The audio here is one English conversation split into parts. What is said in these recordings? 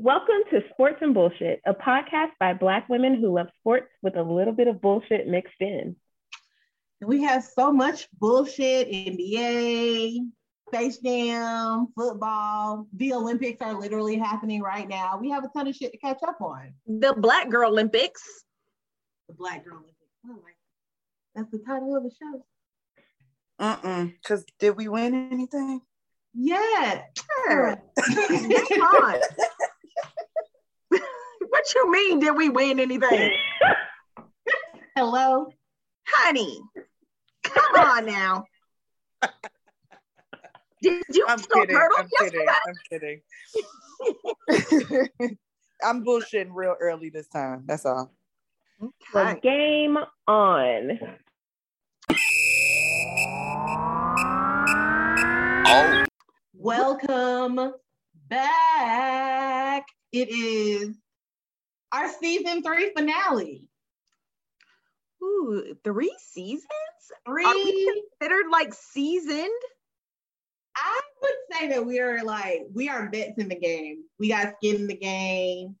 Welcome to Sports and Bullshit, a podcast by Black women who love sports with a little bit of bullshit mixed in. We have so much bullshit NBA, Space Jam, football. The Olympics are literally happening right now. We have a ton of shit to catch up on. The Black Girl Olympics. The Black Girl Olympics. Oh That's the title of the show. Uh-uh. Because did we win anything? Yeah. Sure. what you mean? Did we win anything? Hello, honey. Come on now. Did you I'm kidding. I'm kidding. I'm kidding. I'm bullshitting real early this time. That's all. Okay. The game on. Oh. Welcome back. It is our season three finale. Ooh, three seasons? Three. Are we considered like seasoned? I would say that we are like we are vets in the game. We got skin in the game.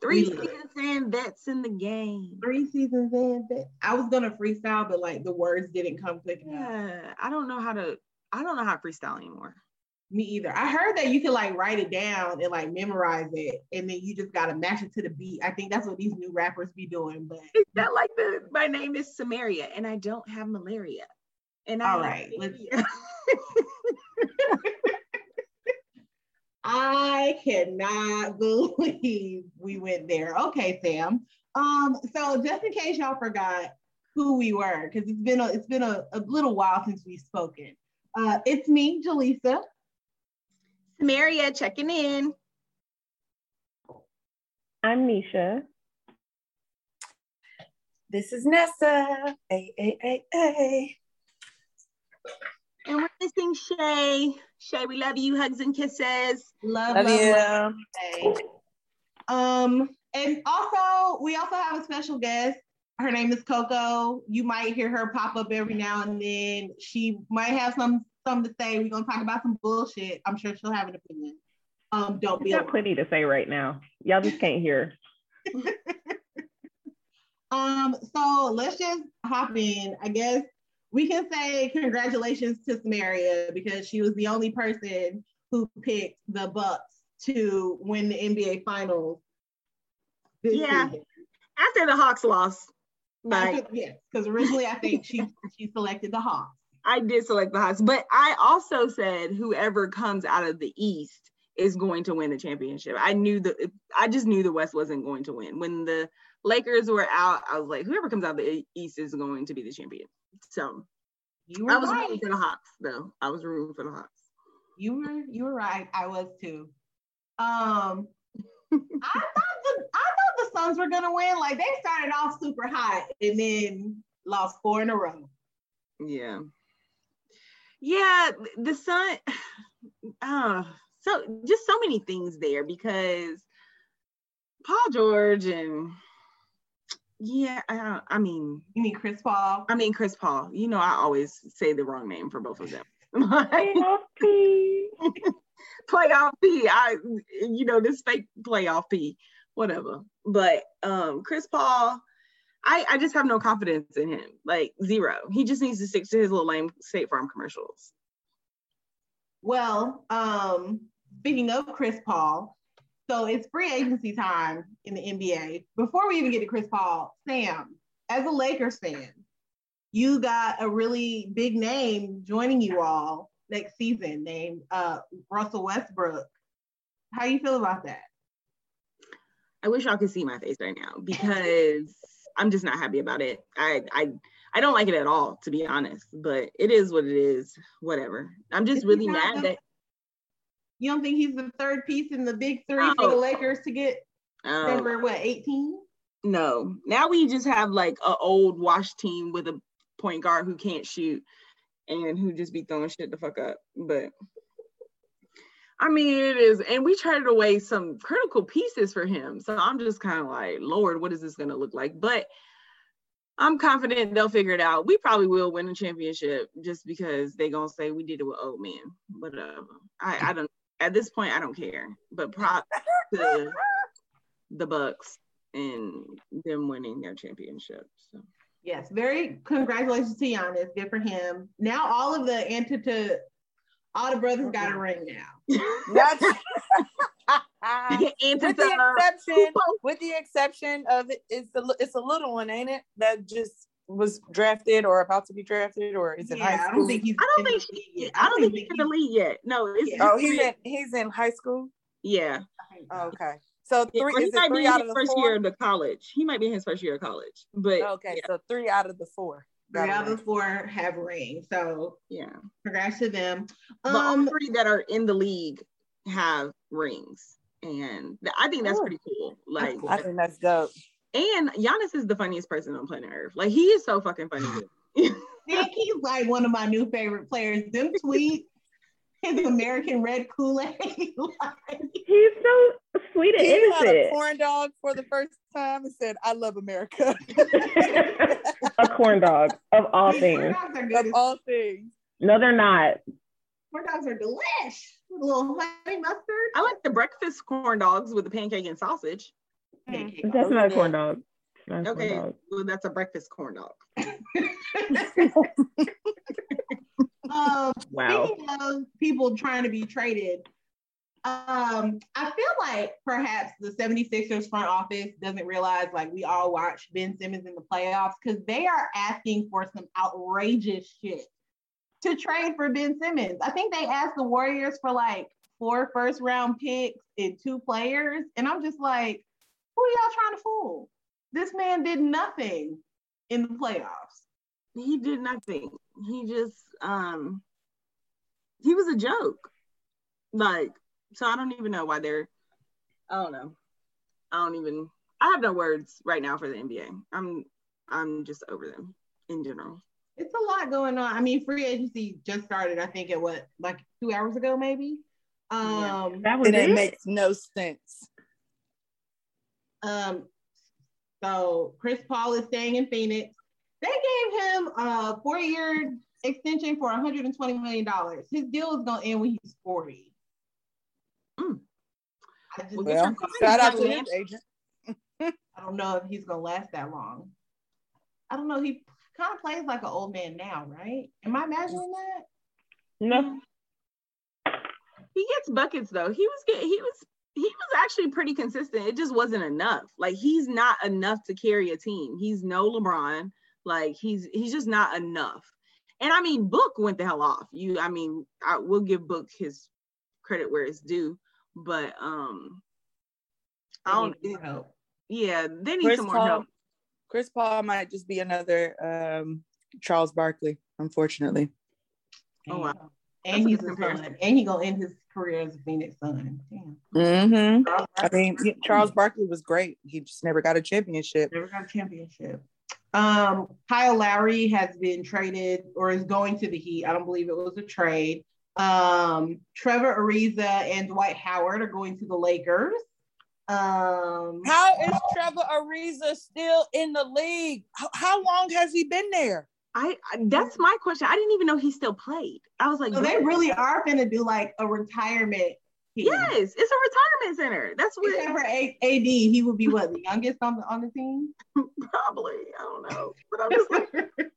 Three seasons and vets in the game. Three seasons and vets. I was gonna freestyle, but like the words didn't come quick enough. Yeah, I don't know how to. I don't know how to freestyle anymore. Me either. I heard that you can like write it down and like memorize it, and then you just gotta match it to the beat. I think that's what these new rappers be doing. But is that like the my name is Samaria and I don't have malaria? And I all right, let's. I cannot believe we went there. Okay, Sam. Um, so just in case y'all forgot who we were, because it's been a it's been a, a little while since we've spoken. Uh, it's me, Jaleesa. Maria checking in. I'm Nisha. This is Nessa. A A A A. And we're missing Shay. Shay, we love you. Hugs and kisses. Love, love, love you. Love um, and also we also have a special guest. Her name is Coco. You might hear her pop up every now and then. She might have some something to say. We're gonna talk about some bullshit. I'm sure she'll have an opinion. Um, don't be. Got plenty to say right now. Y'all just can't hear. um. So let's just hop in. I guess we can say congratulations to Samaria because she was the only person who picked the Bucks to win the NBA Finals. yeah. Season. After the Hawks lost. Like, yes, because originally I think she she selected the Hawks. I did select the Hawks, but I also said whoever comes out of the East is going to win the championship. I knew the I just knew the West wasn't going to win. When the Lakers were out, I was like, whoever comes out of the East is going to be the champion. So you were I was right. rooting for the Hawks, though. I was rooting for the Hawks. You were you were right. I was too. Um I thought the I thought the Suns were gonna win. Like they started off super hot and then lost four in a row. Yeah yeah, the sun. Uh, so just so many things there because Paul George and yeah, I, I mean, you mean Chris Paul? I mean Chris Paul. You know, I always say the wrong name for both of them. playoff P. playoff P. I, you know, this fake playoff P. Whatever. But um, Chris Paul I, I just have no confidence in him. Like zero. He just needs to stick to his little lame State Farm commercials. Well, um, speaking of Chris Paul, so it's free agency time in the NBA. Before we even get to Chris Paul, Sam, as a Lakers fan, you got a really big name joining you all next season named uh, Russell Westbrook. How you feel about that? I wish y'all could see my face right now because I'm just not happy about it. I I I don't like it at all, to be honest. But it is what it is. Whatever. I'm just really mad the, that you don't think he's the third piece in the big three oh. for the oh. Lakers to get oh. number what 18? No. Now we just have like a old wash team with a point guard who can't shoot and who just be throwing shit the fuck up. But I mean, it is, and we traded away some critical pieces for him. So I'm just kind of like, Lord, what is this going to look like? But I'm confident they'll figure it out. We probably will win a championship just because they're gonna say we did it with old men. Whatever. I, I don't. at this point, I don't care. But prop to the Bucks and them winning their championship. So. Yes, very congratulations to Giannis. Good for him. Now all of the Antito, all the brothers got a ring now. That's with the the- exception, with the exception of it, it's the it's a little one, ain't it? That just was drafted or about to be drafted or is it Yeah, high I school. don't think he's. I don't think the she. I don't think he's in the league yet. No, it's Yeah. Oh, he's in he's in high school. yeah. Oh, okay, so three or he is it might be three in out his first four? year of the college. He might be in his first year of college, but Okay, yeah, so three out of the four. Three got a out of the four have rings. So yeah. congrats to them. But all Um, three that are in the league have rings, and th- I think that's Cool. pretty cool. Like, cool. I think that's dope. and Giannis is the funniest person on planet Earth. Like, he is so fucking funny. dude. Nick, he's like one of my new favorite players. Them tweets, his American red Kool-Aid. like, He's so sweet and He had a corn dog for the first time and said, "I love America." a corn dog of all things. corn dogs are of all things. No, they're not. Corn dogs are delish. With a little honey mustard. I like the breakfast corn dogs with the pancake and sausage. Mm-hmm. Pancake. That's not a corn dog. Not a corn Okay, dog. well, that's a breakfast corn dog. Um, Wow. Speaking of people trying to be traded, um, I feel like perhaps the 76ers front office doesn't realize like we all watch Ben Simmons in the playoffs because they are asking for some outrageous shit to trade for Ben Simmons. I think they asked the Warriors for like four first round picks and two players. And I'm just like, who are y'all trying to fool? This man did nothing in the playoffs. He did nothing. He just um he was a joke. Like, so I don't even know why they're I don't know. I don't even I have no words right now for the NBA. I'm I'm just over them in general. It's a lot going on. I mean, free agency just started, I think, it what, like two hours ago, maybe. Yeah. Um, That was And it it. makes no sense. um, so Chris Paul is staying in Phoenix. They gave him a four-year extension for 120 million dollars. His deal is gonna end when he's 40. Mm. I just Well, Well, shout out to Cousins his agent. I don't know if he's gonna last that long. I don't know. He kind of plays like an old man now, right? Am I imagining that? No. He gets buckets though. He was get, he was he was actually pretty consistent. It just wasn't enough. Like he's not enough to carry a team. He's no LeBron. Like he's he's just not enough. And I mean, Book went the hell off. You, I mean, I will give Book his credit where it's due, but um, I don't. They need more help. Yeah, they need Chris some more Paul, help. Chris Paul might just be another um, Charles Barkley, unfortunately. Oh, wow. And That's he's a son. And he gonna end his career as a Phoenix Sun. Damn. Mm-hmm. I mean, Charles Barkley was great. He just never got a championship. never got a championship. Um, Kyle Lowry has been traded or is going to the Heat. I don't believe it was a trade. Um, Trevor Ariza and Dwight Howard are going to the Lakers. Um, How is Trevor Ariza still in the league? How, how long has he been there? I, I that's my question. I didn't even know he still played. I was like, so they really are gonna do like a retirement. Team. yes, it's a retirement center. That's what Except for AD, he would be what the youngest on the on the team. Probably. I don't know. But I'm just like,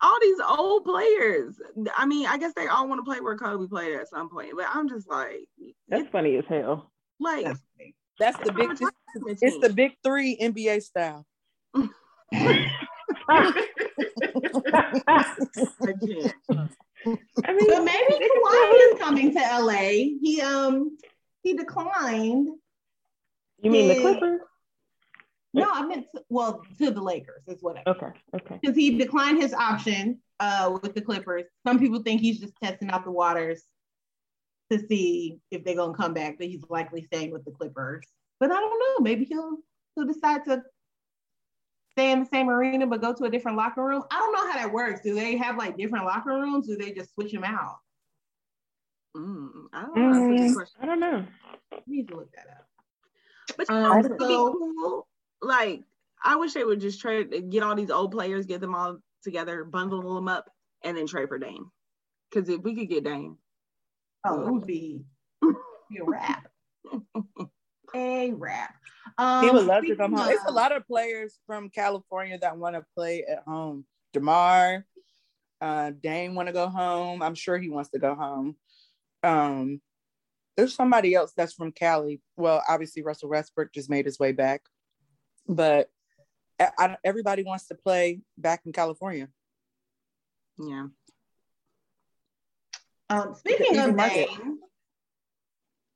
all these old players. I mean, I guess they all want to play where Kobe played at some point. But I'm just like, That's funny as hell. like, That's. That's the big. It's, it's the big three NBA style. I can't. I mean, But maybe Kawhi is coming to LA. He um he declined. you mean the Clippers? No, I meant to, well to the Lakers is what I Okay, okay. because he declined his option uh with the Clippers. Some people think he's just testing out the waters to see if they're gonna come back, but he's likely staying with the Clippers. But I don't know. Maybe he'll he'll decide to stay in the same arena but go to a different locker room. I don't know how that works. Do they have like different locker rooms? Do they just switch them out? Mm, I don't know. That's a good Mm. I don't know. I need to look that up. But you Um, know, it'd be so- cool. Like, I wish they would just trade, get all these old players, get them all together, bundle them up, and then trade for Dame. Because if we could get Dame, Oh, it would be Be a wrap. a wrap. Um, he would love to come speaking home. It's a lot of players from California that want to play at home. DeMar, uh, Dane want to go home. I'm sure he wants to go home. Um, there's somebody else that's from Cali. Well, obviously Russell Westbrook just made his way back, but I, I- everybody wants to play back in California. Yeah. Um, speaking of market. Dame,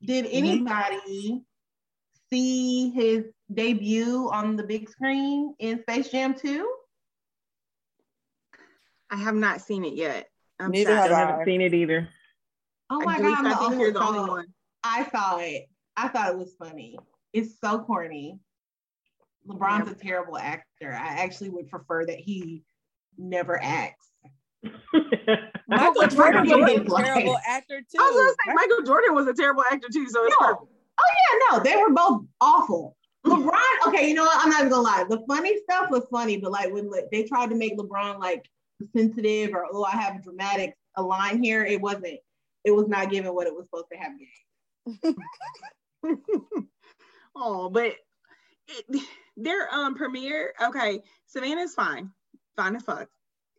did Mm-hmm. Anybody see his debut on the big screen in Space Jam 2? I have not seen it yet. I'm Neither have I I. haven't seen it either. Oh my believe- god, I'm the think only you're the only one. I saw it. I thought it was funny. It's so corny. LeBron's a terrible actor. I actually would prefer that he never acts. Michael Michael Jordan Jordan was a terrible actor too. I was gonna say Michael Jordan was a terrible actor too, so it's No. perfect. Oh yeah, no, they were both awful. LeBron, okay, you know what? I'm not even gonna lie. The funny stuff was funny, but like when like, they tried to make LeBron like sensitive or oh, I have a dramatic a line here, it wasn't. It was not given what it was supposed to have given. oh, but it, their um premiere, okay, Savannah's fine, fine as fuck.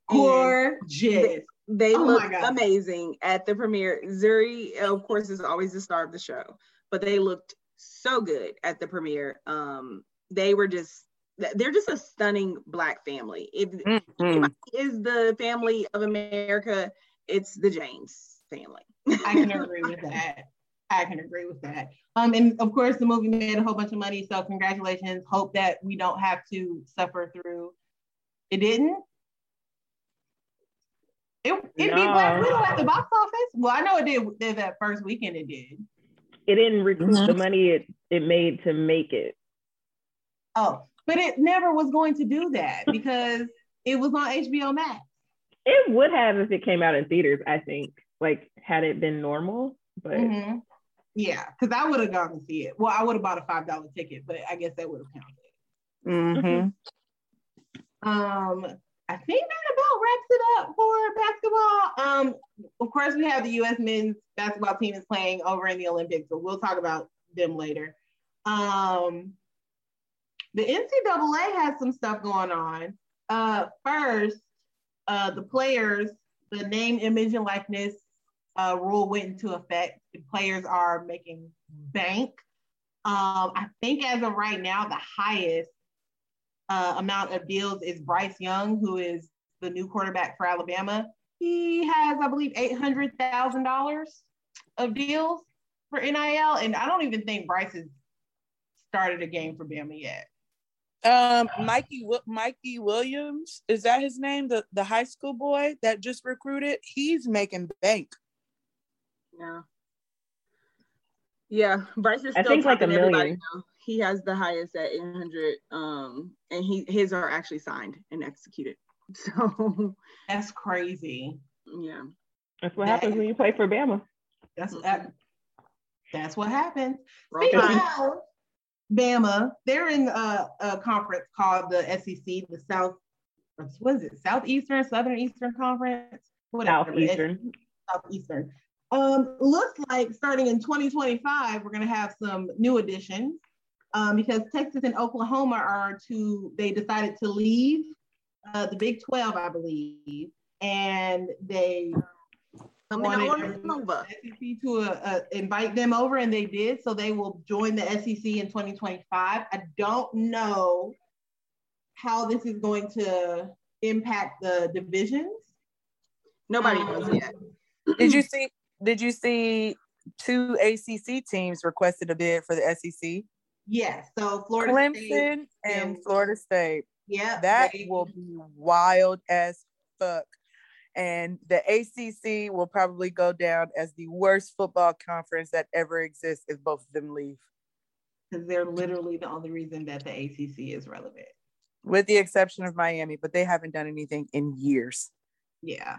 Gorgeous. they Oh look amazing at the premiere. Zuri, of course, is always the star of the show, but they looked so good at the premiere. Um, they were just they're just a stunning black family. If Mhm. is the family of America, it's the James family. I can agree with that. I can agree with that. Um, and of course, the movie made a whole bunch of money. So congratulations. Hope that we don't have to suffer through. It didn't. It, it beat Black Widow at the box office. Well, I know it did, did that first weekend. It did. It didn't recoup Mhm. the money it, it made to make it. Oh, but it never was going to do that because it was on HBO Max. It would have if it came out in theaters, I think. Like had it been normal, but Mhm. Yeah, because I would have gone to see it. Well, I would have bought a five dollar ticket, but I guess that would have counted. Mhm. Um, I think that about wraps it up for basketball. Um, of course, we have the U.S. men's basketball team is playing over in the Olympics, but we'll talk about them later. Um, the NCAA has some stuff going on. Uh, first, uh, the players, the name, image, and likeness uh, rule went into effect. The players are making bank. Um, I think as of right now, the highest uh, amount of deals is Bryce Young, who is the new quarterback for Alabama. He has, I believe, eight hundred thousand dollars of deals for NIL, and I don't even think Bryce has started a game for Bama yet. Um, Mikey Mikey Williams is that his name? The the high school boy that just recruited. He's making bank. Yeah. Yeah, Bryce is I still think like a million. now. He has the highest at 800, um, and he his are actually signed and executed. So That's crazy. yeah, that's what That- happens when you play for Bama. That's that, that's what happens. Speaking of Bama, they're in a, a conference called the SEC, the South. What is it? Southeastern, Southern Eastern Conference. Whatever. Southeastern. Southeastern. Um, looks like starting in 2025, we're going to have some new additions um, because Texas and Oklahoma are to, they decided to leave uh, the Big 12, I believe, and they Coming wanted on over. the SEC to uh, uh, invite them over, and they did. So they will join the SEC in 2025. I don't know how this is going to impact the divisions. Nobody Um, knows yet. Did you see? Did you see two ACC teams requested a bid for the SEC? Yes. So Florida State, Clemson and and- Florida State. Yeah, That they- will be wild as fuck. And the ACC will probably go down as the worst football conference that ever exists if both of them leave, because they're literally the only reason that the ACC is relevant. with the exception of Miami, but they haven't done anything in years. Yeah.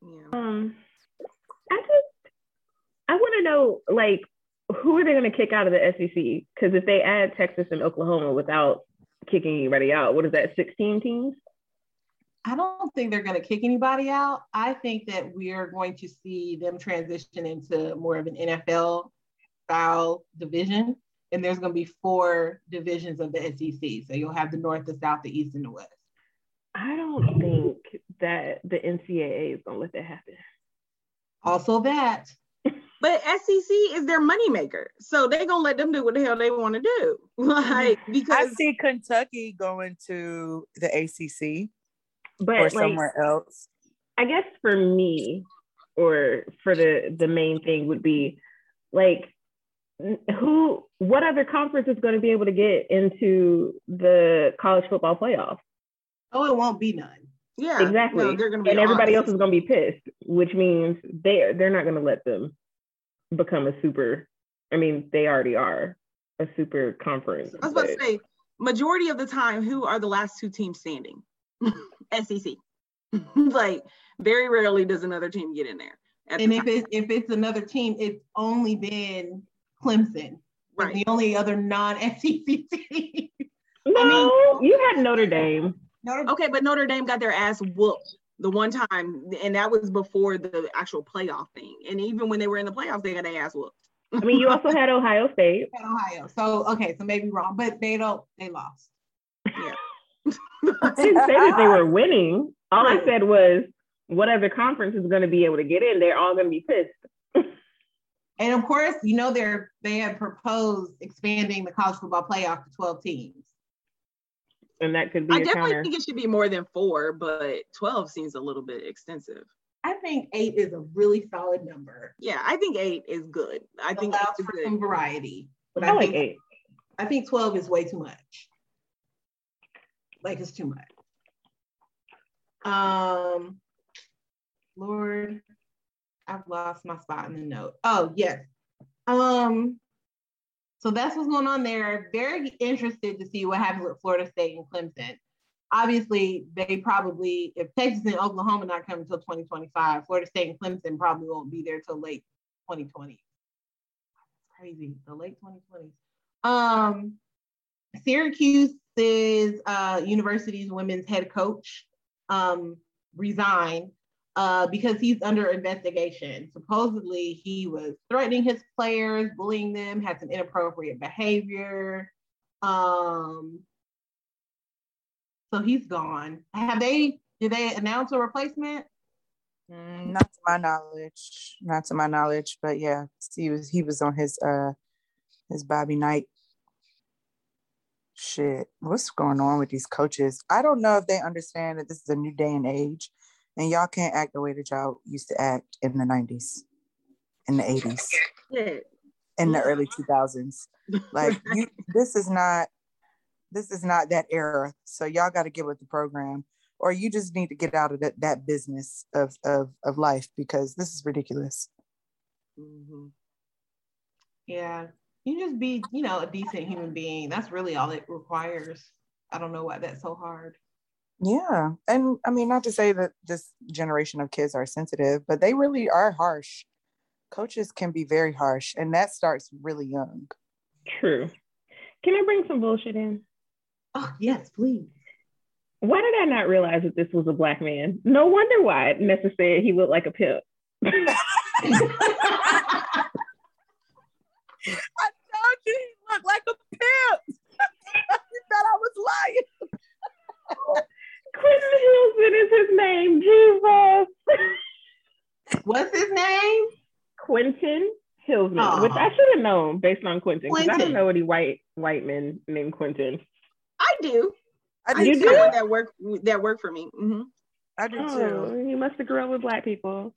Yeah. Um, I just I want to know like who are they going to kick out of the SEC? Because if they add Texas and Oklahoma without kicking anybody out, what is that? Sixteen teams? I don't think they're going to kick anybody out. I think that we are going to see them transition into more of an NFL style division, and there's going to be four divisions of the SEC. So you'll have the North, the South, the East, and the West. I don't think that the NCAA is gonna let that happen. Also, that But SEC is their moneymaker. So they're gonna let them do what the hell they want to do. like mm-hmm. because I see Kentucky going to the ACC But or like, somewhere else. I guess for me, or for the the main thing would be like who what other conference is going to be able to get into the college football playoff oh, it won't be none. yeah, exactly no, they're gonna be and everybody else is going to be pissed which means they they're not going to let them become a super i mean they already are a super conference I was about to say, majority of the time, who are the last two teams standing? SEC. like very rarely does another team get in there. And the if time. it if it's another team, it's only been Clemson, right. the only other non-SEC team. no you had notre dame Notre- Okay, but Notre Dame got their ass whooped the one time, and that was before the actual playoff thing. And even when they were in the playoffs, they got their ass whooped. i mean you also had ohio state at Ohio. So okay, so maybe wrong, but they don't. They lost. Yeah. I didn't say that they were winning. All I said was, whatever conference is going to be able to get in? They're all going to be pissed. And of course, you know they're they have proposed expanding the college football playoff to 12 teams. And that could be I a definitely counter. think it should be more than four, but 12 seems a little bit extensive. I think eight is a really solid number. Yeah, I think eight is good. I It think allows eight for good. some variety. But I I, like think eight. I think 12 is way too much. Like it's too much. Um Lord, I've lost my spot in the note. Oh, yes. Um, so that's what's going on there. Very interested to see what happens with Florida State and Clemson. Obviously, they probably, if Texas and Oklahoma not coming until 2025, Florida State and Clemson probably won't be there till late 2020. Crazy, the late 2020s. Um, Syracuse's uh, university's women's head coach um, resigned uh, because he's under investigation. Supposedly, he was threatening his players, bullying them, had some inappropriate behavior. Um, so he's gone. Have they? Did they announce a replacement? Mm, not to my knowledge. Not to my knowledge. But yeah, he was he was on his uh his Bobby Knight shit. What's going on with these coaches? I don't know if they understand that this is a new day and age, and y'all can't act the way that y'all used to act in the '90s, in the '80s, Yeah. in the early 2000s. Like you, this is not this is not that era. So y'all got to get with the program, or you just need to get out of that that business of of of life because this is ridiculous. Mhm. Yeah, you just be, you know, a decent human being. That's really all it requires. I don't know why that's so hard. Yeah. And I mean, not to say that this generation of kids are sensitive, but they really are harsh. Coaches can be very harsh, and that starts really young. True. Can I bring some bullshit in? Oh yes, please. Why did I not realize that this was a black man? No wonder why Nessa said he looked like a pimp. I told you he looked like a pimp. you thought I was lying. Quentin Hillsman is his name. Jesus. What's his name? Quentin Hillsman, Aw. which I should have known based on Quentin, because I don't know any white white men named Quentin. I do. I I do You do do? someone that work that work for me. hmm I do too. Oh, you must have grown up with black people.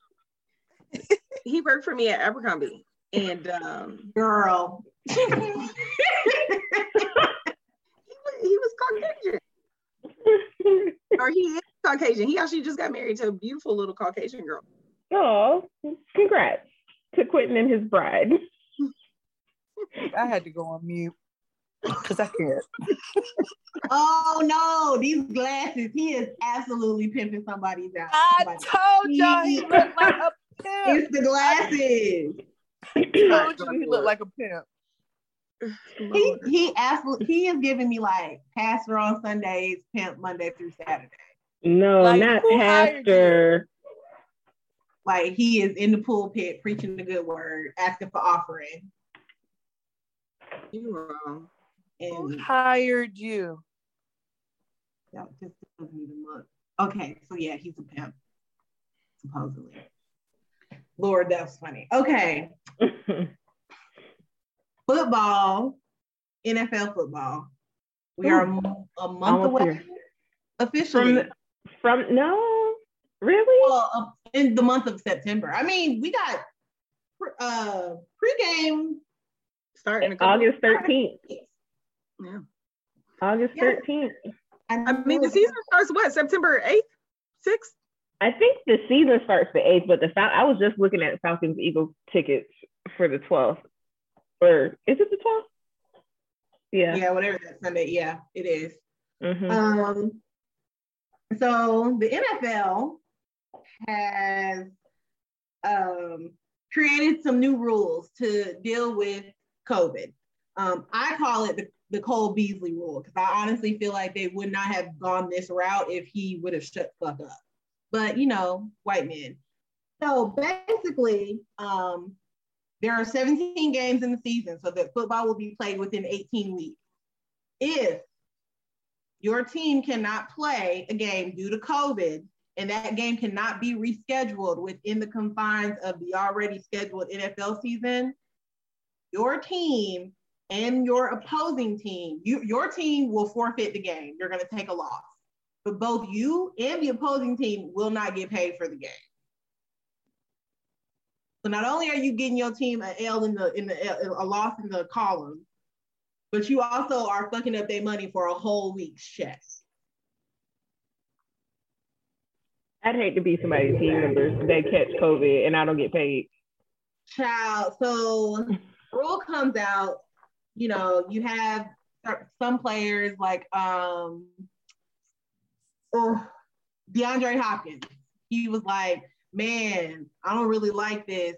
He worked for me at Abercrombie, and um, Girl. he, was, he was Caucasian, or he is Caucasian. He actually just got married to a beautiful little Caucasian girl. oh, congrats to Quentin and his bride. I had to go on mute because I can't. oh no, these glasses. He is absolutely pimping somebody's out. I somebody. told y'all he looked like a pimp. It's the glasses. I told you he looked like a pimp. He he absolutely he is giving me like pastor on Sundays, pimp Monday through Saturday. No, Like, not who pastor. Like he is in the pulpit preaching the good word, asking for offering. You wrong. Who And hired you? that just doesn't even look. Okay, so yeah, he's a pimp, supposedly. Lord, that's funny. Okay, football, NFL football. We are a month away here. officially. from from no, really? well, uh, in the month of September. I mean, we got pre- uh pregame. Starting August thirteenth. Yeah. August Yeah. thirteenth. I mean, the season starts what? September 8th, 6th? I think the season starts the eighth, but the Fal- I was just looking at Falcons Eagles tickets for the twelfth. Or is it the twelfth? Yeah. Yeah, whatever that Sunday. Yeah, it is. Mhm. Um, so the NFL has um, created some new rules to deal with COVID. Um, I call it the, the Cole Beasley rule because I honestly feel like they would not have gone this route if he would have shut fuck up. But you know, white men. So basically, um, there are 17 games in the season, so that football will be played within 18 weeks. If your team cannot play a game due to COVID, and that game cannot be rescheduled within the confines of the already scheduled NFL season, your team and your opposing team, you, your team will forfeit the game. You're going to take a loss. But both you and the opposing team will not get paid for the game. So not only are you getting your team an L in the in the a loss in the column, but you also are fucking up their money for a whole week's check. I'd hate to be somebody's team member that catch COVID and I don't get paid. Child, so rule comes out, you know, you have some players like um oh DeAndre Hopkins. He was like, man, I don't really like this.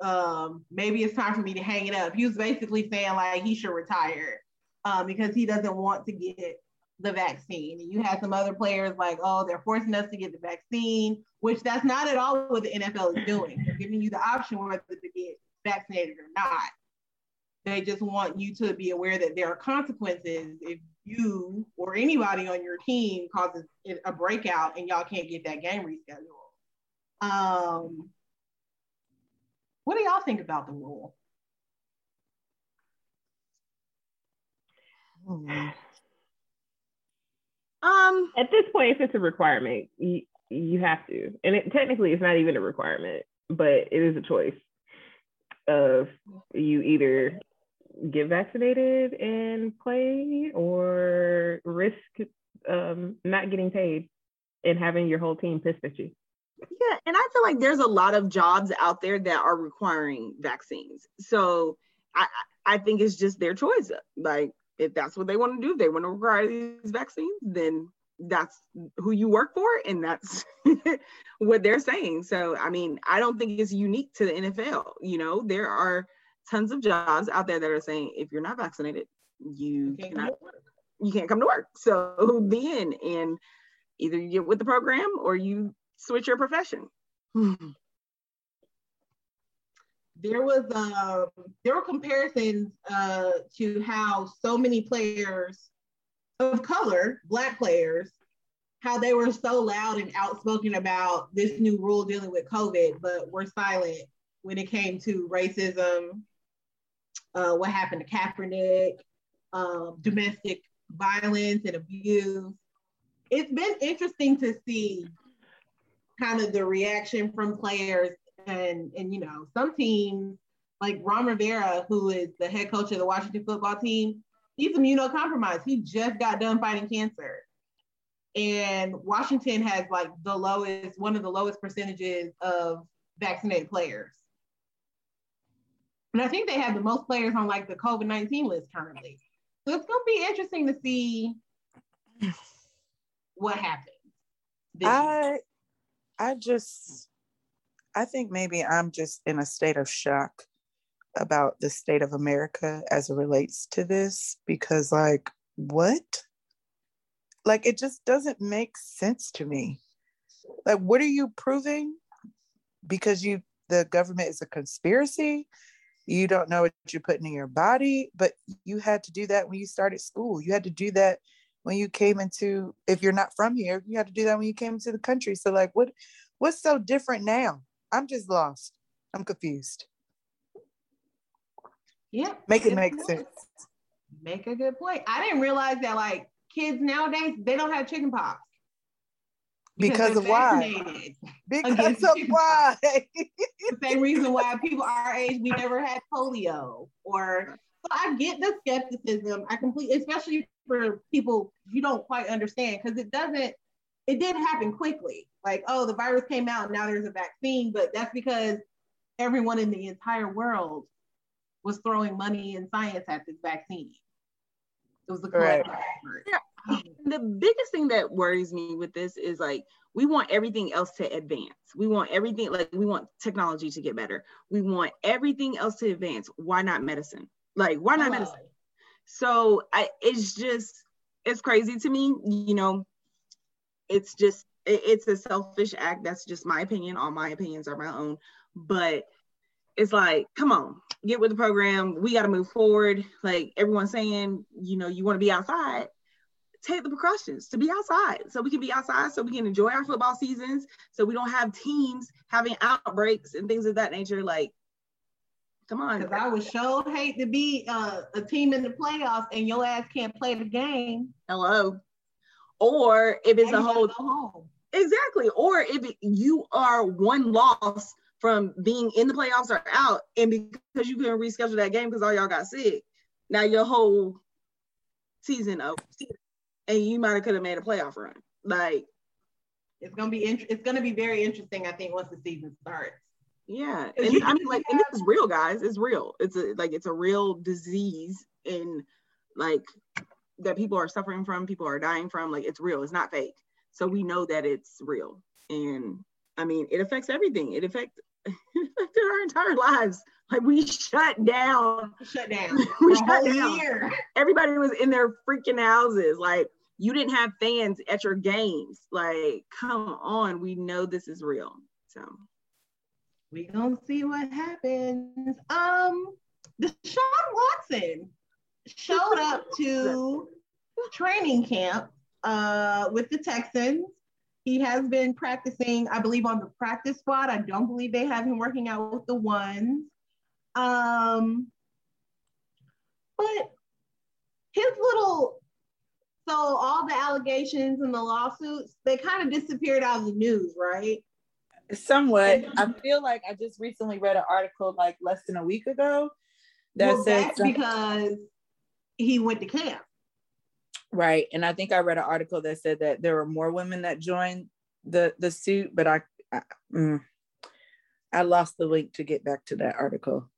Um, maybe it's time for me to hang it up. He was basically saying like he should retire um, because he doesn't want to get the vaccine. And you had some other players like, oh, they're forcing us to get the vaccine, which that's not at all what the NFL is doing. They're giving you the option whether to get vaccinated or not. They just want you to be aware that there are consequences if you or anybody on your team causes a breakout and y'all can't get that game rescheduled. Um, what do y'all think about the rule? Um, At this point, if it's a requirement, you, you have to. And it, technically, it's not even a requirement, but it is a choice of you either get vaccinated and play or risk um, not getting paid and having your whole team pissed at you. Yeah, and I feel like there's a lot of jobs out there that are requiring vaccines. So I I think it's just their choice. Like if that's what they want to do, they want to require these vaccines, then that's who you work for and that's what they're saying. So I mean, I don't think it's unique to the NFL. You know, there are tons of jobs out there that are saying if you're not vaccinated, you Okay. cannot you can't come to work. So then and either you get with the program or you switch your profession. there was uh, there were comparisons uh, to how so many players of color, black players, how they were so loud and outspoken about this new rule dealing with COVID, but were silent when it came to racism, uh, what happened to Kaepernick, um, domestic violence and abuse. It's been interesting to see kind of the reaction from players and and you know some teams like Ron Rivera, who is the head coach of the Washington football team, he's immunocompromised. He just got done fighting cancer. And Washington has like the lowest, one of the lowest percentages of vaccinated players. And I think they have the most players on like the COVID 19 list currently. So it's going to be interesting to see what happens. I I just I think maybe I'm just in a state of shock about the state of America as it relates to this because like what? Like it just doesn't make sense to me. Like what are you proving? Because you the government is a conspiracy You don't know what you're putting in your body, but you had to do that when you started school. You had to do that when you came into if you're not from here, you had to do that when you came into the country. So like what what's so different now? I'm just lost. I'm confused. Yeah. Make it make sense. Make a good point. I didn't realize that like kids nowadays they don't have chicken pox. Because, of why? Because of why? the same reason why people our age we never had polio or so I get the skepticism. I completely, especially for people you don't quite understand, because it doesn't, it did happen quickly. Like, oh, the virus came out, now there's a vaccine, but that's because everyone in the entire world was throwing money and science at this vaccine. It was the correct right. Yeah. The biggest thing that worries me with this is like we want everything else to advance. We want everything like we want technology to get better. We want everything else to advance. Why not medicine? Like why not oh. medicine? So I it's just it's crazy to me, you know. It's just it, it's a selfish act. That's just my opinion. All my opinions are my own, but it's like, come on, get with the program. We got to move forward. Like everyone's saying, you know, you want to be outside, take the precautions to be outside so we can be outside so we can enjoy our football seasons so we don't have teams having outbreaks and things of that nature like come on because i would sure hate to be uh, a team in the playoffs and your ass can't play the game hello or if it's and a whole exactly or if it, you are one loss from being in the playoffs or out, and because you couldn't reschedule that game because all y'all got sick, now your whole season over, and you might have could have made a playoff run. Like it's gonna be int- it's gonna be very interesting. I think once the season starts. Yeah, and you, I mean, like, and this is real, guys. It's real. It's a like it's a real disease, and like that people are suffering from, people are dying from. Like it's real. It's not fake. So we know that it's real, and I mean, it affects everything. It affects our entire lives. Like we shut down. Shut down. we shut down. Year. Everybody was in their freaking houses. Like you didn't have fans at your games. Like, come on. We know this is real. So we gonna see what happens. Um, Deshaun Watson showed up to training camp uh with the Texans he has been practicing, I believe, on the practice squad. I don't believe they have him working out with the ones. Um, but his little, so all the allegations and the lawsuits, they kind of disappeared out of the news, right? Somewhat. I feel like I just recently read an article like less than a week ago that well, said that's because he went to camp. Right. And I think I read an article that said that there were more women that joined the the suit, but I I, mm, I lost the link to get back to that article.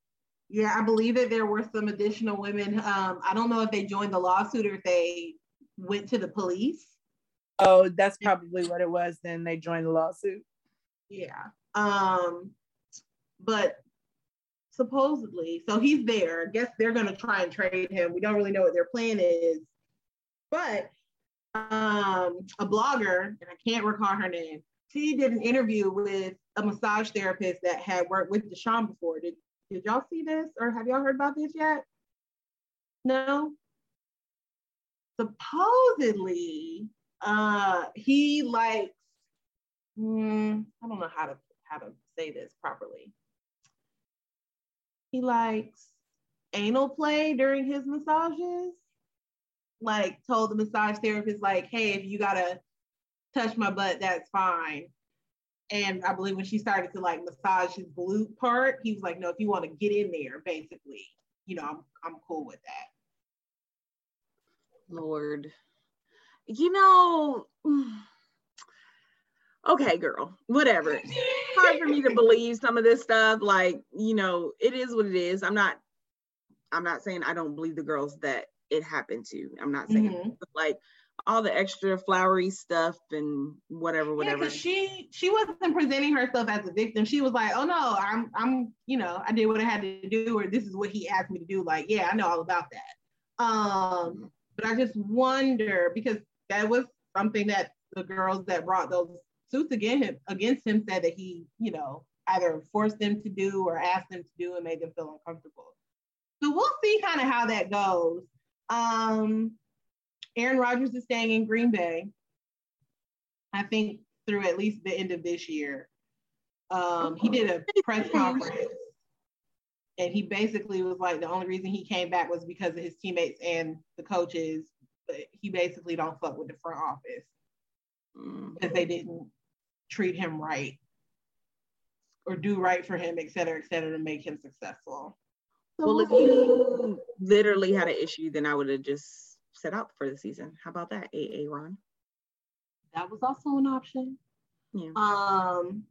Yeah, I believe that there were some additional women. Um, I don't know if they joined the lawsuit or if they went to the police. Oh, that's probably what it was. Then they joined the lawsuit. Yeah. Um, but supposedly, so he's there. I guess they're gonna try and trade him. We don't really know what their plan is but um, a blogger, and I can't recall her name, she did an interview with a massage therapist that had worked with Deshaun before. Did, did y'all see this or have y'all heard about this yet? No? Supposedly, uh, he likes, mm, I don't know how to how to say this properly. He likes anal play during his massages like told the massage therapist like, hey, if you gotta touch my butt, that's fine. And I believe when she started to like massage his glute part, he was like, no, if you want to get in there, basically, you know, I'm I'm cool with that. Lord. You know, okay, girl, whatever. hard for me to believe some of this stuff. Like, you know, it is what it is. I'm not I'm not saying I don't believe the girls that it happened to. I'm not saying mm-hmm. like all the extra flowery stuff and whatever, whatever. Yeah, she she wasn't presenting herself as a victim. She was like, "Oh no, I'm I'm you know I did what I had to do, or this is what he asked me to do." Like, yeah, I know all about that. Um, but I just wonder because that was something that the girls that brought those suits against him against him said that he, you know, either forced them to do or asked them to do and made them feel uncomfortable. So we'll see kind of how that goes. Um, Aaron Rodgers is staying in Green Bay. I think through at least the end of this year. Um, he did a press conference and he basically was like the only reason he came back was because of his teammates and the coaches but he basically don't fuck with the front office because they didn't treat him right or do right for him et cetera et cetera to make him successful well if you literally had an issue then i would have just set out for the season how about that aa ron that was also an option yeah um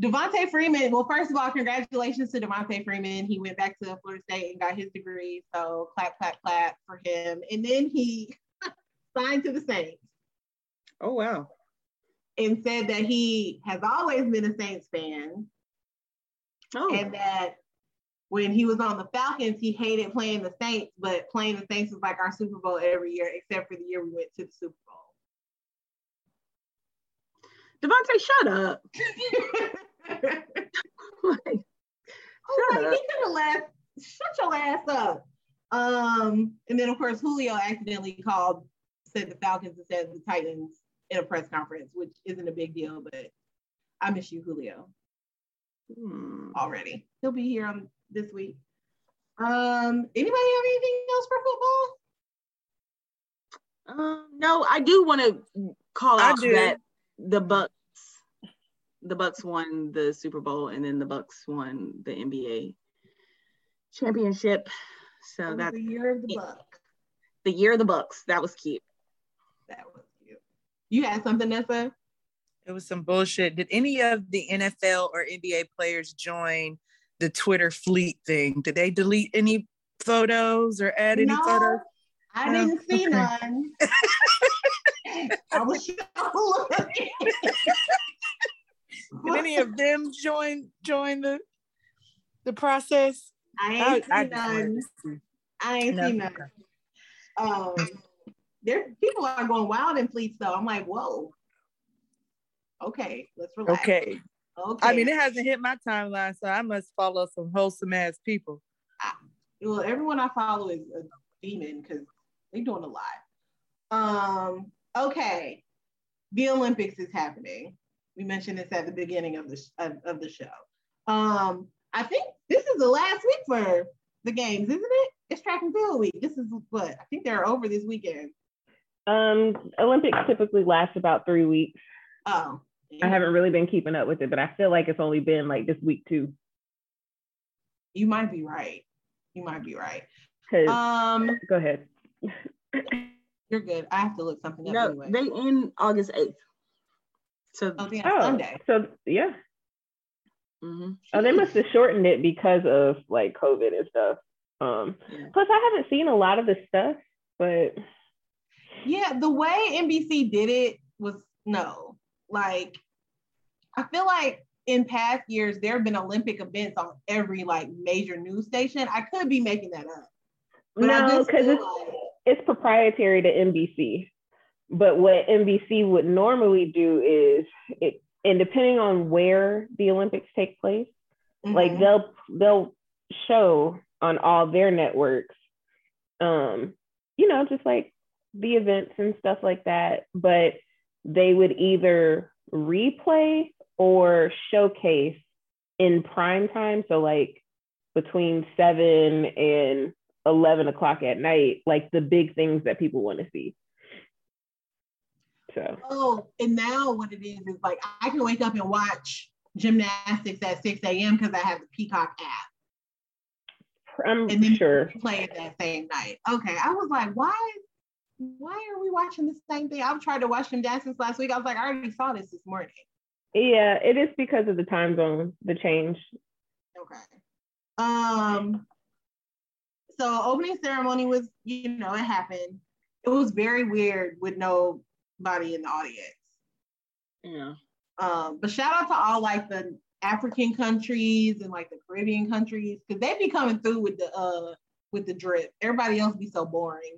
Devonta Freeman, well, first of all, congratulations to Devonta Freeman. He went back to Florida State and got his degree. So clap, clap, clap for him. And then he signed to the Saints. Oh, wow. And said that he has always been a Saints fan. Oh. And that when he was on the Falcons, he hated playing the Saints, but playing the Saints was like our Super Bowl every year, except for the year we went to the Super Bowl. Devonta, shut up. like, oh, shut up. He could have left. Shut your ass up. Um, and then of course Julio accidentally called, said the Falcons instead of the Titans in a press conference, which isn't a big deal, but I miss you, Julio. Hmm. Already. He'll be here on this week. Um, anybody have anything else for football? Um, no, I do want to call out that the Bucs the Bucs won the Super Bowl and then the Bucks won the NBA championship. So that's the year of the Buck. The year of the Bucks. That was cute. That was. You had something, Nessa? It was some bullshit. Did any of the NFL or NBA players join the Twitter fleet thing? Did they delete any photos or add any no, photos? I didn't see none. I was Did any of them join join the the process? I ain't I, seen I none. I ain't no. seen none. Um, there people are going wild in fleets though. I'm like, whoa. Okay, let's relax. Okay. Okay. I mean, it hasn't hit my timeline, so I must follow some wholesome ass people. I, well, everyone I follow is a demon because they're doing a lot. Um, okay. The Olympics is happening. We mentioned this at the beginning of the of, of the show. Um, I think this is the last week for the games, isn't it? It's track and field week. This is what I think they're over this weekend. Um, Olympics typically last about three weeks. Oh, yeah. I haven't really been keeping up with it, but I feel like it's only been like this week too. You might be right. You might be right. Um, go ahead. You're good. I have to look something up no, anyway. They end August eighth. So oh, oh Sunday. So yeah. Mm-hmm. Oh, they must have shortened it because of like COVID and stuff. Um, yeah. plus I haven't seen a lot of the stuff, but yeah, the way NBC did it was no. Like, I feel like in past years there have been Olympic events on every like major news station. I could be making that up. no, because it's, like... it's proprietary to NBC. But what NBC would normally do is it, and depending on where the Olympics take place, mm-hmm. like they'll they'll show on all their networks, um, you know, just like the events and stuff like that. But they would either replay or showcase in prime time. So like between seven and 11 o'clock at night, like the big things that people want to see. So. Oh, and now what it is is like I can wake up and watch gymnastics at 6 a.m. because I have the Peacock app. I'm and then sure. Play it that same night. Okay. I was like, why? Why are we watching the same thing? I've tried to watch gymnastics last week. I was like, I already saw this this morning. Yeah, it is because of the time zone, the change. Okay. Um. So opening ceremony was, you know, it happened. It was very weird with no body in the audience. Yeah. Um, but shout out to all like the African countries and like the Caribbean countries because they be coming through with the uh with the drip. Everybody else be so boring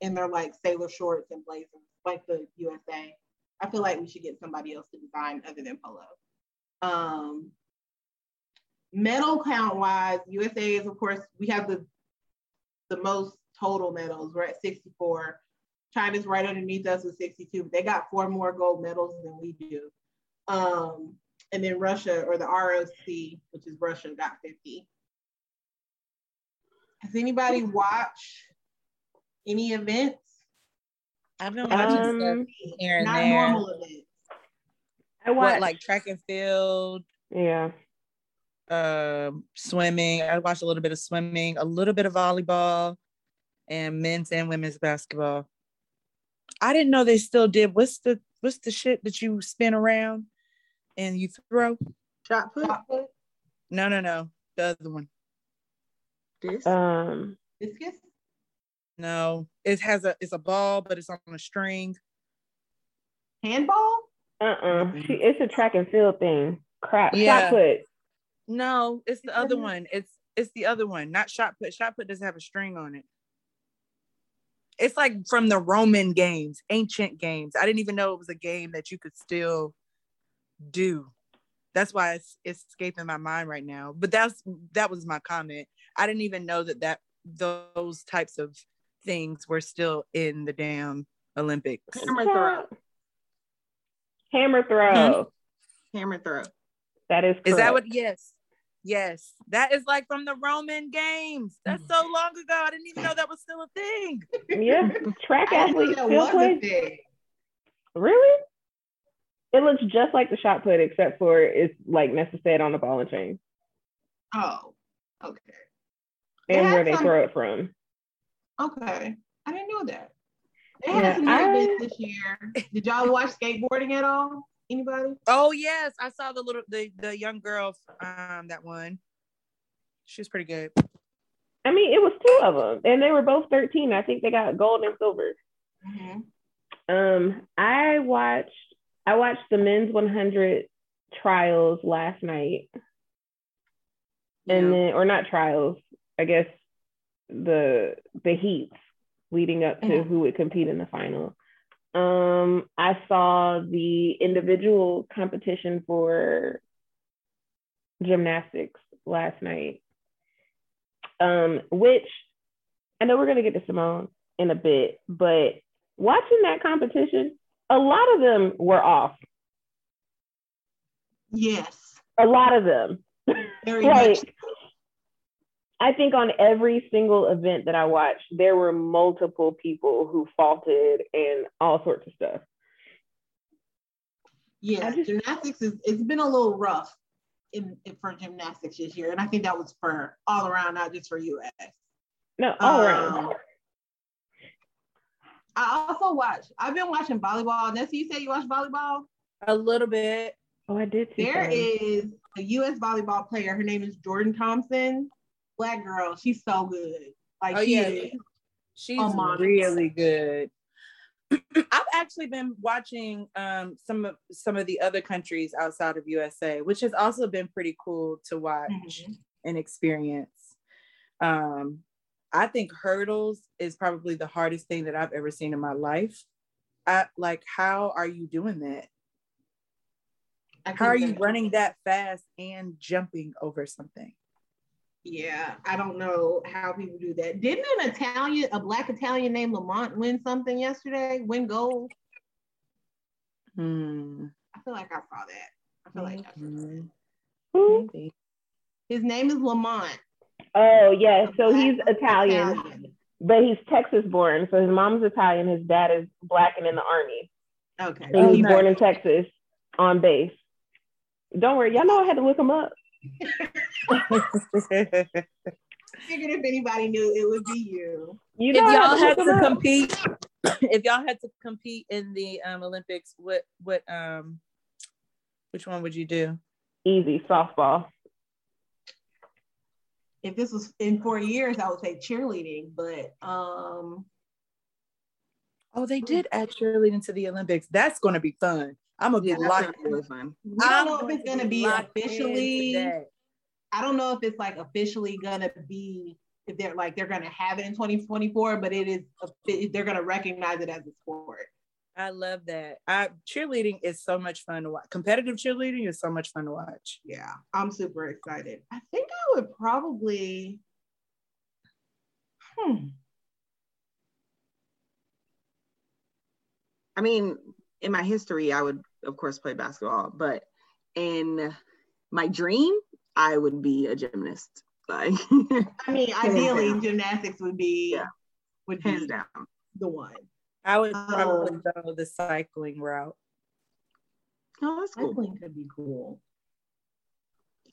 in their like sailor shorts and blazers like the USA. I feel like we should get somebody else to design other than polo. Um, medal count wise, USA is of course we have the the most total medals. We're at 64. China's right underneath us with 62, but they got four more gold medals than we do. Um, and then Russia or the ROC, which is Russia, got 50. Has anybody watched any events? I've been watching Um, stuff here and Not there. normal events. I What like track and field, yeah. um, swimming. I watched a little bit of swimming, a little bit of volleyball, and men's and women's basketball. I didn't know they still did. What's the what's the shit that you spin around and you throw? Shot put. Shot put, No, no, no. The other one. This. Um discus. No, it has a it's a ball, but it's on a string. Handball? uh-uh. She, it's a track and field thing. Crap. Yeah. Shot put. No, it's the other one. It's it's the other one, not shot put. Shot put doesn't have a string on it. It's like from the Roman games, ancient games. I didn't even know it was a game that you could still do. That's why it's, it's escaping my mind right now. But that's that was my comment. I didn't even know that that those types of things were still in the damn Olympics. Hammer throw. Hammer throw. Hmm? Hammer throw. That is correct. Is that what? Yes, yes. That is like from the Roman games. That's so mm-hmm. long ago. I didn't even know that was still a thing. Yeah. Track I athletes still was play. Really? It looks just like the shot put, except for it's like Nessa said on the ball and chain, Oh, okay. and had where they some- throw it from. Okay. I didn't know that. They Yeah, had some I- events this year. Did y'all watch skateboarding at all? Anybody? Oh yes, I saw the little the the young girl um that one. She was pretty good. I mean, it was two of them, and they were both 13. I think they got gold and silver. Mm-hmm. Um, I watched I watched the men's 100 trials last night, and Yeah. then or not trials, I guess the the heats leading up to Mhm. who would compete in the final. Um, I saw the individual competition for gymnastics last night. Um, which I know we're gonna get to Simone in a bit, but watching that competition, a lot of them were off. Yes. A lot of them. Very much. Like I think on every single event that I watched, there were multiple people who faulted and all sorts of stuff. Yeah, just- gymnastics is it's been a little rough in, in for gymnastics this year, and I think that was for all around, not just for US. No, all around. Um, I also watch. I've been watching volleyball. Nessa, you say you watch volleyball? A little bit. Oh, I did see There some. is a U.S. volleyball player. Her name is Jordan Thompson. Black girl. She's so good. Like Oh, she yeah. is. She's Oh, really good. I've actually been watching um, some of some of the other countries outside of USA, which has also been pretty cool to watch Mhm. and experience. Um, I think hurdles is probably the hardest thing that I've ever seen in my life. I, like, how are you doing that? How are you running that fast and jumping over something? Yeah, I don't know how people do that. Didn't an Italian, a black Italian named Lamont win something yesterday? Win gold? Hmm. I feel like I saw that. I feel like I saw that. Mhm. Who? Maybe. his name is Lamont. Oh, yeah. So Black he's Italian, Italian. but he's Texas born. So his mom's Italian. His dad is black and in the army. Okay. And Oh, he's nice. born in Texas on base. Don't worry. Y'all know I had to look him up. Figured if anybody knew, it would be you. You if know I y'all had to up. compete, if y'all had to compete in the um, Olympics, what what um, which one would you do? Easy softball. If this was in four years, I would say cheerleading, but um, Oh, they did add cheerleading to the Olympics. That's going to be fun. I'm gonna be Yeah, that's locked gonna really in. fun. we don't know if it's gonna be locked officially. I don't know if it's like officially gonna be if they're like they're gonna have it in 2024, but it is they're gonna recognize it as a sport. I love that. I cheerleading is so much fun to watch. Competitive cheerleading is so much fun to watch. Yeah, I'm super excited. I think I would probably. Hmm. I mean, in my history, I would of course play basketball, but in my dream, I would be a gymnast. Like, I mean, ideally, gymnastics would be Yeah. would hands be down. the one. I would probably Um, go the cycling route. Oh, that's cool. Cycling could be cool.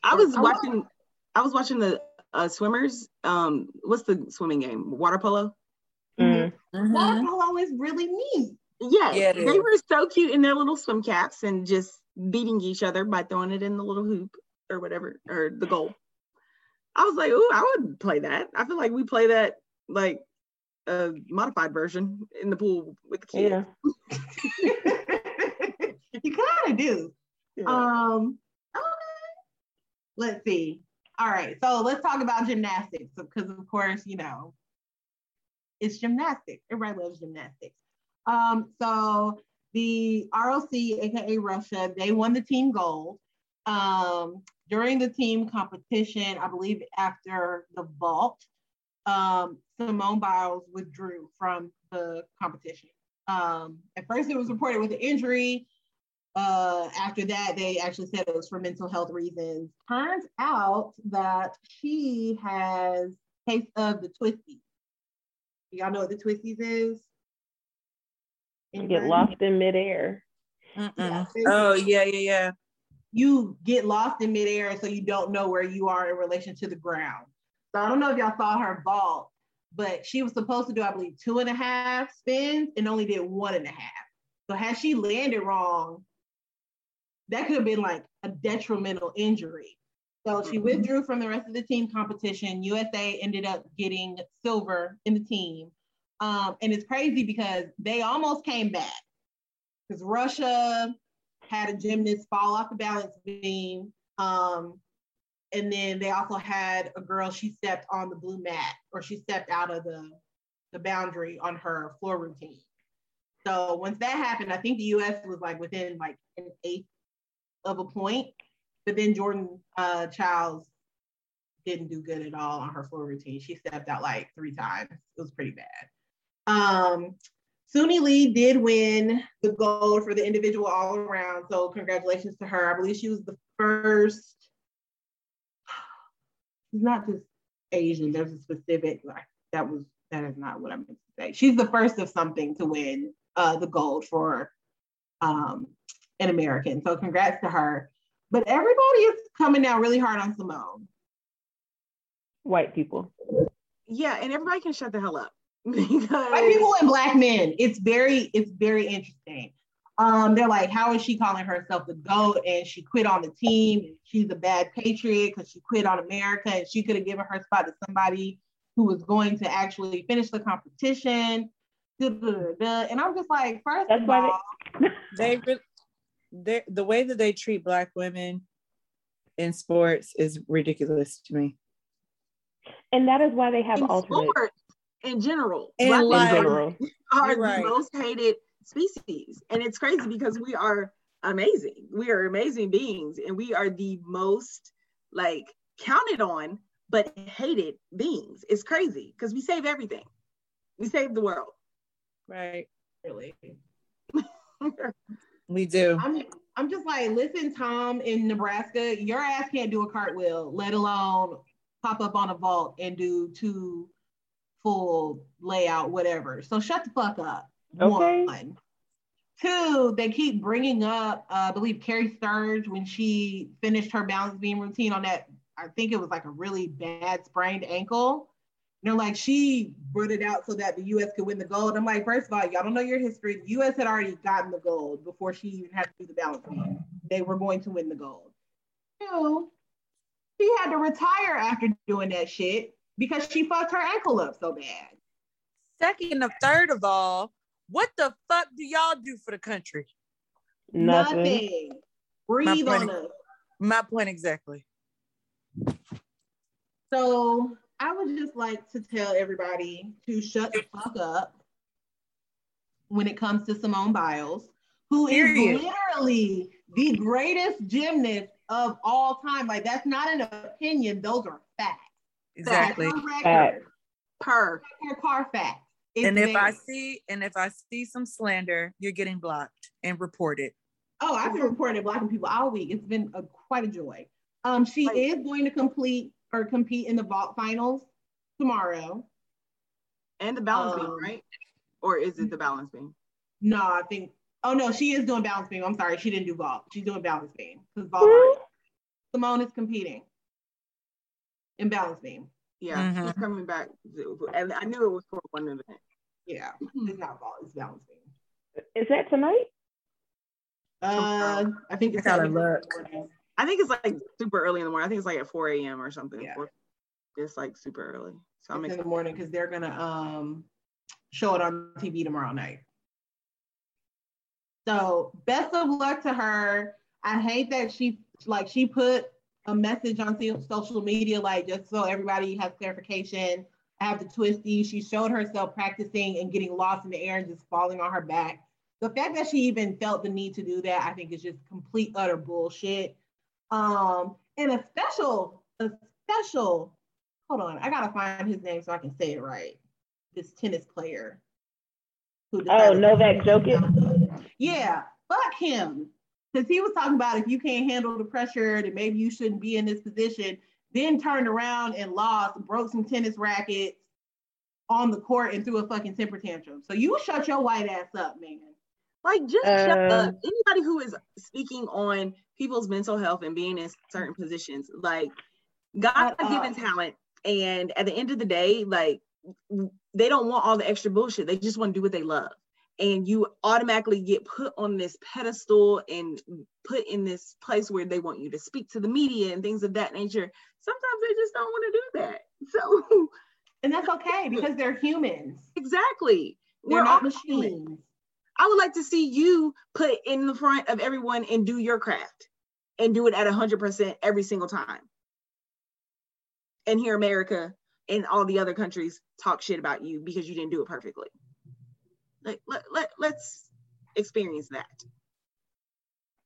I was I want- watching. I was watching the uh, swimmers. Um, what's the swimming game? Water polo. Mm. Water polo is really neat. Yes, Yeah, they were so cute in their little swim caps and just beating each other by throwing it in the little hoop or whatever or the goal. I was like, "Ooh, I would play that." I feel like we play that like a modified version in the pool with the kids. Yeah. you kind of do. Yeah. Um, okay. Let's see. All right, so let's talk about gymnastics because, of course, you know, it's gymnastics. Everybody loves gymnastics. Um, so the ROC, aka Russia, they won the team gold. Um, during the team competition, I believe after the vault, um, Simone Biles withdrew from the competition. Um, at first, it was reported with an injury. Uh, after that, they actually said it was for mental health reasons. Turns out that she has case of the twisties. Y'all know what the twisties is? You get lost in midair. Yeah. Oh yeah, yeah, yeah. You get lost in midair, so you don't know where you are in relation to the ground. So I don't know if y'all saw her vault, but she was supposed to do, I believe, two and a half spins and only did one and a half. So had she landed wrong, that could have been like a detrimental injury. So she Mhm. withdrew from the rest of the team competition. USA ended up getting silver in the team. Um, and it's crazy because they almost came back because Russia had a gymnast fall off the balance beam. Um, and then they also had a girl, she stepped on the blue mat or she stepped out of the, the boundary on her floor routine. So once that happened, I think the US was like within like an eighth of a point. But then Jordan uh, Chiles didn't do good at all on her floor routine. She stepped out like three times. It was pretty bad. Um, Suni Lee did win the gold for the individual all around. So congratulations to her. I believe she was the first. She's not just Asian. There's a specific like that was that is not what I meant to say. She's the first of something to win uh, the gold for um, an American. So congrats to her. But everybody is coming down really hard on Simone. White people. Yeah, and everybody can shut the hell up because White people and black men. It's very, it's very interesting. Um, they're like, how is she calling herself the GOAT? And she quit on the team. And she's a bad patriot because she quit on America and she could have given her spot to somebody who was going to actually finish the competition. Duh, duh, duh, duh. And I'm just like, first That's of all, They re- they the way that they treat black women in sports is ridiculous to me. And that is why they have in alternate sports in general, In black in life. people general. are You're right. the most hated species. And it's crazy because we are amazing. We are amazing beings and we are the most like counted on but hated beings. It's crazy because we save everything. We save the world. Right. really. We do. I'm I'm just like, listen, Tom in Nebraska, your ass can't do a cartwheel, let alone pop up on a vault and do two full layout, whatever. So shut the fuck up. Okay. One. Two, they keep bringing up, uh, I believe Kerri Strug when she finished her balance beam routine on that. I think it was like a really bad sprained ankle. You know, like she brought it out so that the U.S. could win the gold. I'm like, first of all, y'all don't know your history. The U.S. had already gotten the gold before she even had to do the balance beam. They were going to win the gold. Two, she had to retire after doing that shit because she fucked her ankle up so bad. Second of third of all, what the fuck do y'all do for the country? Nothing. Breathe My on point- us. My point exactly. So I would just like to tell everybody to shut the fuck up when it comes to Simone Biles, who is Period. literally the greatest gymnast of all time. Like that's not an opinion; those are facts. Exactly. That's on record. Facts. Per. Your car. It's And if I see and if I see some slander, you're getting blocked and reported. Oh, I've been reporting blocking people all week. It's been a, quite a joy. Um, she Like- is going to complete or compete in the vault finals tomorrow. And the balance beam, Um, right? Or is it the balance beam? No, I think. Oh no, she is doing balance beam. I'm sorry, she didn't do vault. She's doing balance beam because vault. Simone is competing in balance beam. Yeah, she's Mhm. coming back. And I knew it was for one event. Yeah, Mm-hmm. it's not vault. It's balance beam. Is that tonight? Uh, I think I it's gotta technically look. I think it's like super early in the morning. I think it's like at 4 a.m. or something. Yeah. Four- It's like super early. So I'm It's in the morning because they're gonna um show it on TV tomorrow night. So best of luck to her. I hate that she like she put a message on social media like just so everybody has clarification. I have the twisty. She showed herself practicing and getting lost in the air and just falling on her back. The fact that she even felt the need to do that, I think is just complete utter bullshit. Um, and a special, a special hold on, I gotta find his name so I can say it right. This tennis player. Who Oh, Novak Djokovic. Yeah, fuck him. Because he was talking about if you can't handle the pressure, then maybe you shouldn't be in this position. Then turned around and lost, broke some tennis rackets on the court and threw a fucking temper tantrum. So you shut your white ass up, man. Like, just shut Uh, up. Anybody who is speaking on people's mental health and being in certain positions, like, God given up. talent. And at the end of the day, like, they don't want all the extra bullshit. They just want to do what they love. And you automatically get put on this pedestal and put in this place where they want you to speak to the media and things of that nature. Sometimes they just don't want to do that. So, And that's okay because they're humans. exactly. They're We're not machines. I would like to see you put in the front of everyone and do your craft and do it at 100% every single time. And here, America and all the other countries talk shit about you because you didn't do it perfectly. Like, let, let, let's experience that.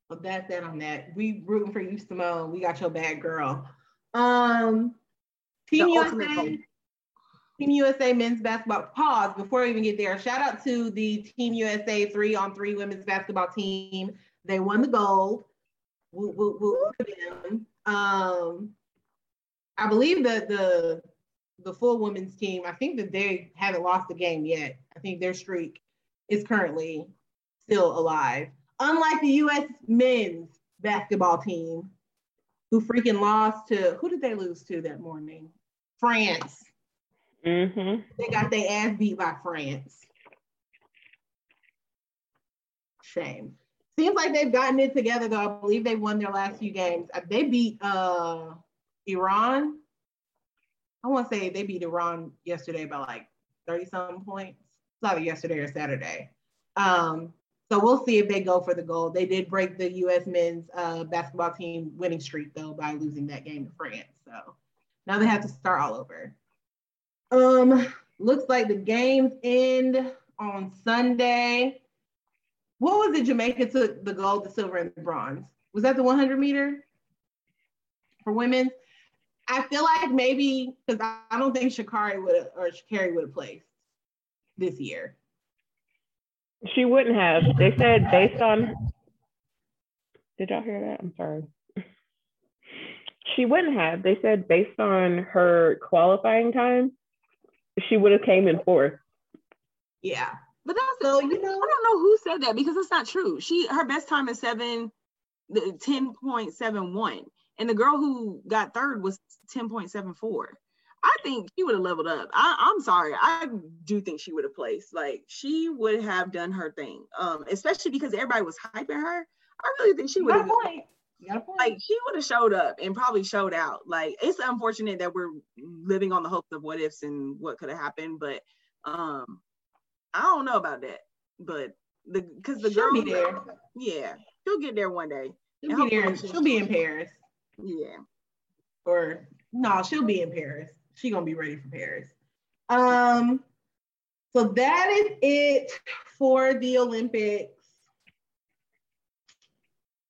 Well, that's that on that. We rooting for you, Simone. We got your bad girl. Um, Team USA. Team USA men's basketball. Pause before we even get there. Shout out to the Team USA three on three women's basketball team. They won the gold. Woo, woo, woo them. Um, I believe that the the full women's team. I think that they haven't lost a game yet. I think their streak is currently still alive unlike the U.S. men's basketball team, who freaking lost to who did they lose to that morning? France. Mm-hmm. They got their ass beat by France. Shame. Seems like they've gotten it together though. I believe they won their last few games. Uh, They beat uh, Iran. I want to say they beat Iran yesterday by like 30 something points. It's either yesterday or Saturday. Um, so we'll see if they go for the gold. They did break the U.S. men's uh, basketball team winning streak though by losing that game to France. So now they have to start all over. Um, looks like the games end on Sunday. What was it? Jamaica took the gold, the silver, and the bronze. Was that the 100 meter for women? I feel like maybe because I don't think Sha'Carri would or Sha'Carri would have placed this year. She wouldn't have. They said based on. Did y'all hear that? I'm sorry. She wouldn't have. They said based on her qualifying time, she would have came in fourth. Yeah. But that's So, you know- I don't know who said that because it's not true. She her best time is seven, the ten point seven one, and the girl who got third was ten point seven four. I think she would have leveled up. I, I'm sorry, I do think she would have placed. Like she would have done her thing, um, especially because everybody was hyping her. I really think she would got a have point. Got a point. like she would have showed up and probably showed out. Like it's unfortunate that we're living on the hopes of what ifs and what could have happened, but um, I don't know about that. But the because the She'll girl, be there. yeah, she'll get there one day. She'll be there. She'll be in Paris. Yeah, Or no, she'll be in Paris. She gonna be ready for Paris. Um, So that is it for the Olympics.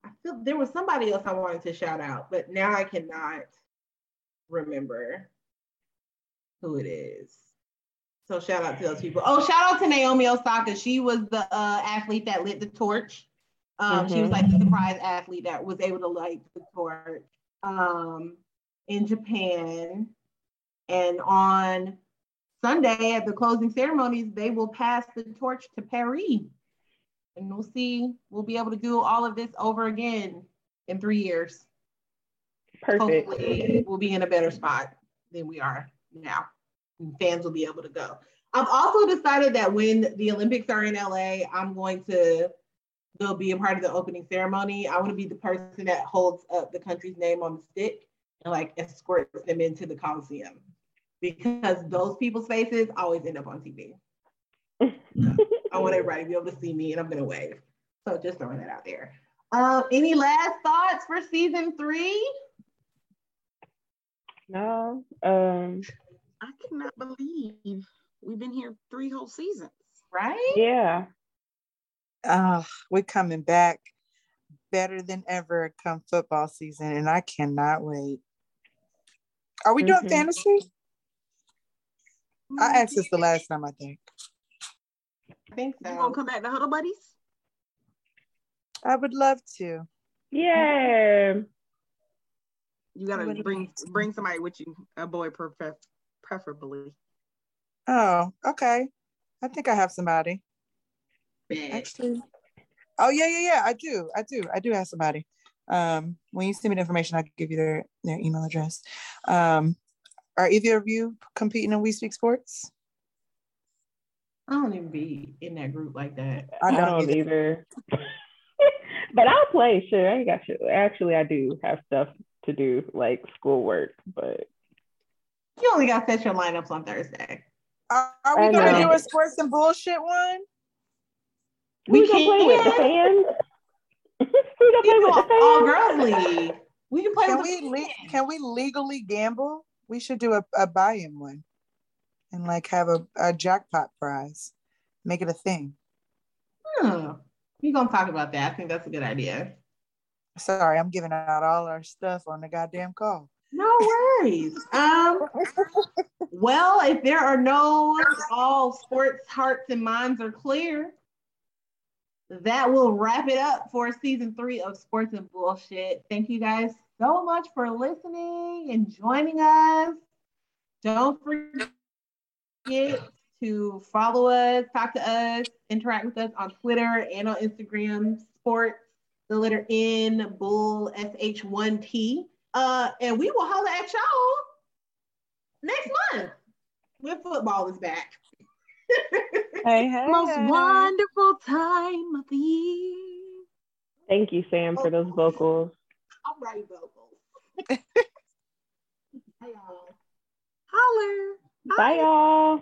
I feel there was somebody else I wanted to shout out, but now I cannot remember who it is. So shout out to those people. Oh, shout out to Naomi Osaka. She was the uh, athlete that lit the torch. Um, mm-hmm. She was mm-hmm. like the surprise athlete that was able to light the torch um, in Japan. And on Sunday at the closing ceremonies, they will pass the torch to Paris. And we'll see, we'll be able to do all of this over again in three years. Perfect. Hopefully, we'll be in a better spot than we are now. And fans will be able to go. I've also decided that when the Olympics are in LA, I'm going to go be a part of the opening ceremony. I want to be the person that holds up the country's name on the stick and like escorts them into the Coliseum because those people's faces always end up on TV. I want everybody to be able to see me and I'm gonna wave. So just throwing that out there. Um, any last thoughts for season three? No. Um I cannot believe we've been here three whole seasons. Right? Yeah. Uh, we're coming back better than ever come football season, and I cannot wait. Are we doing mm-hmm. fantasy? I asked this the last time, I think. I think so. You gonna come back to Huddle Buddies? I would love to. Yeah. You gotta bring bring somebody with you, a boy prefer- preferably. Oh, okay. I think I have somebody. Actually. Oh yeah, yeah, yeah. I do. I do. I do have somebody. Um, when you send me the information, I'll give you their their email address. Um, are either of you competing in We Speak Sports? I don't even be in that group like that. I don't, I don't either. but I'll play. Sure, I got you. Actually, I do have stuff to do, like schoolwork. But you only got set your lineups on Thursday. are we gonna do a sports and bullshit one? We, we can play with the fans. we can play with the fans. All girls league. We can play can with we le- Can we legally gamble? We should do a, a buy-in one, and like have a, a jackpot prize. Make it a thing. Hmm. We're gonna talk about that. I think that's a good idea. Sorry, I'm giving out all our stuff on the goddamn call. No worries. um, well, if there are no all sports hearts and minds are clear, that will wrap it up for season three of Sports and Bullshit. Thank you guys so much for listening and joining us. Don't forget to follow us, talk to us, interact with us on Twitter and on Instagram, sports, the letter N, bull, SH1T. Uh, and we will holler at y'all next month when football is back. hey, hey. Most wonderful time of the year. Thank you, Sam, for those vocals. I'm Ray vocal. Bye, y'all. Holler. Bye, Bye y'all.